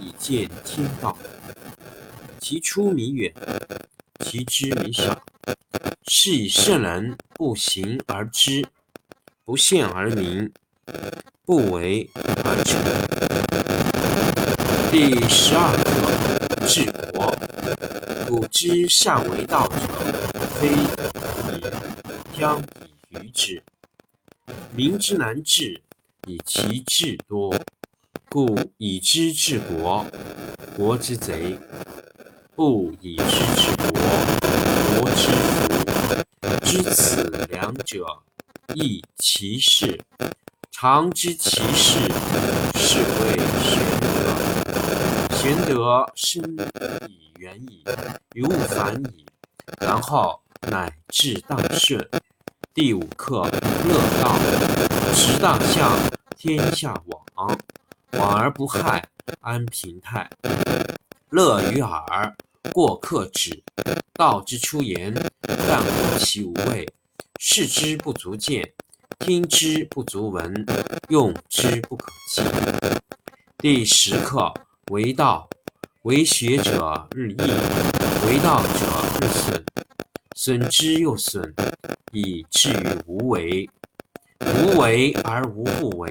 以见天道。其出弥远，其知弥少。是以圣人不行而知，不见而明，不为而成。第十二课治国。古之善为道者，非以将以愚之。民之难治，以其智多。故以知治国，国之贼；不以知治国，国之福。知此两者，亦其事。常知其事，是谓玄德。玄德深以远矣，于物反矣，然后乃至大顺。第五课乐道，执大象，天下往。往而不害，安平泰。乐于耳，过客止。道之出言，但乎其无味；视之不足见，听之不足闻，用之不可弃。第十课为道，为学者日益，为道者日损，损之又损，以至于无为。无为而无不为，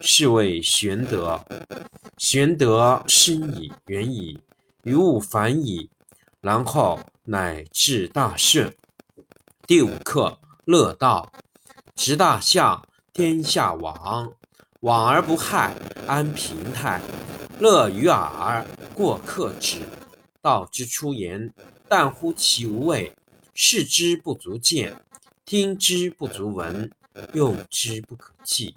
是谓玄德。玄德深矣，远矣，于物反矣，然后乃至大顺。第五课乐道，执大象，天下往。往而不害，安平泰。乐于耳，过客止。道之出言，淡乎其无味；视之不足见，听之不足闻，用之不可弃。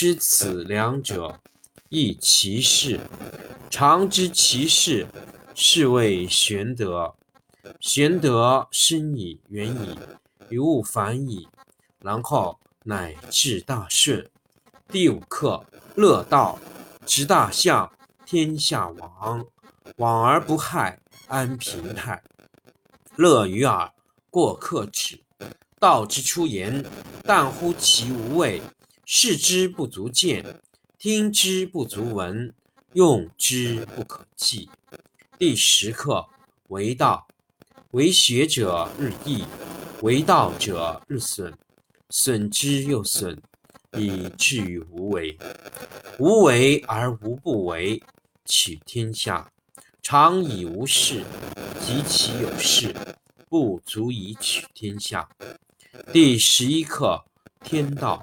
知此两者，亦其事。常知其事，是谓玄德。玄德深矣，远矣，于物反矣，然后乃至大顺。第五课乐道，执大象，天下往。往而不害，安平泰。乐于耳，过客止。道之出言，淡乎其无味。视之不足见，听之不足闻，用之不可弃。第十课为道，为学者日益，为道者日损，损之又损，以至于无为。无为而无不为，取天下常以无事，及其有事，不足以取天下。第十一课：天道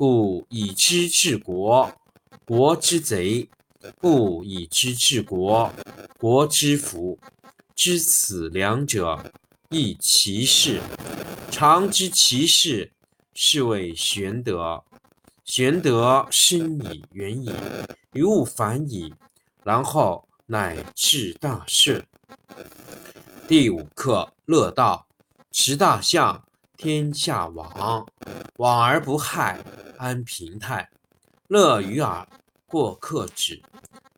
故以知治国，国之贼；不以知治国，国之福。知此两者，亦其事。常知其事，是谓玄德。玄德深矣，远矣，于物反矣，然后乃至大顺。第五课：乐道。持大象，天下往，往而不害，安平泰。乐于耳，过客止。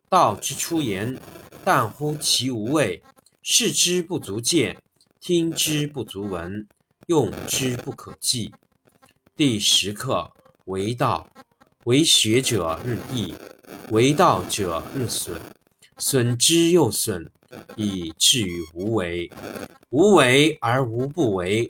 道之出言，淡乎其无味；视之不足见，听之不足闻，用之不可计。第十课。为道，为学者日益，为道者日损，损之又损，以至于无为。无为而无不为，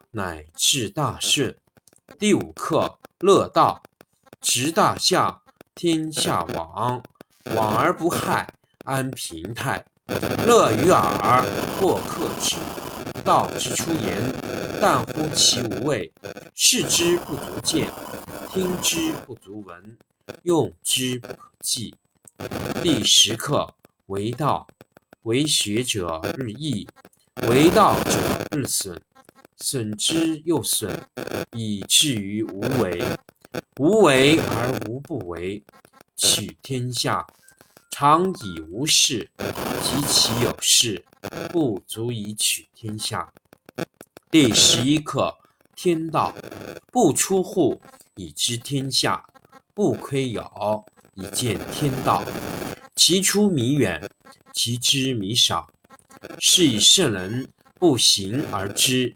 乃至大顺。第五课：乐道。执大象，天下往，往而不害，安平泰。乐于耳，过客止。道之出言，淡乎其无味；视之不足见，听之不足闻，用之不可计。第十课：为道，为学者日益，为道者日损，损之又损，以至于无为。无为而无不为，取天下常以无事，及其有事，不足以取天下。第十一课：天道不出户，以知天下；不窥牖，以见天道。其出弥远，其知弥少。是以圣人不行而知，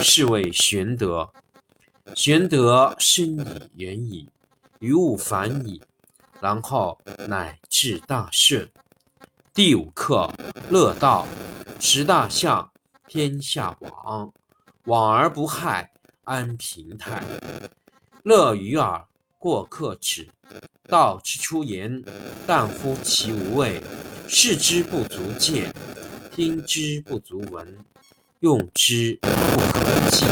是谓玄德。玄德深矣，远矣。于物反矣，然后乃至大顺。第五课：乐道。持大象，天下往，往而不害，安平泰。乐于耳，过客止。道之出言，淡乎其无味；视之不足见，听之不足闻，用之不可及。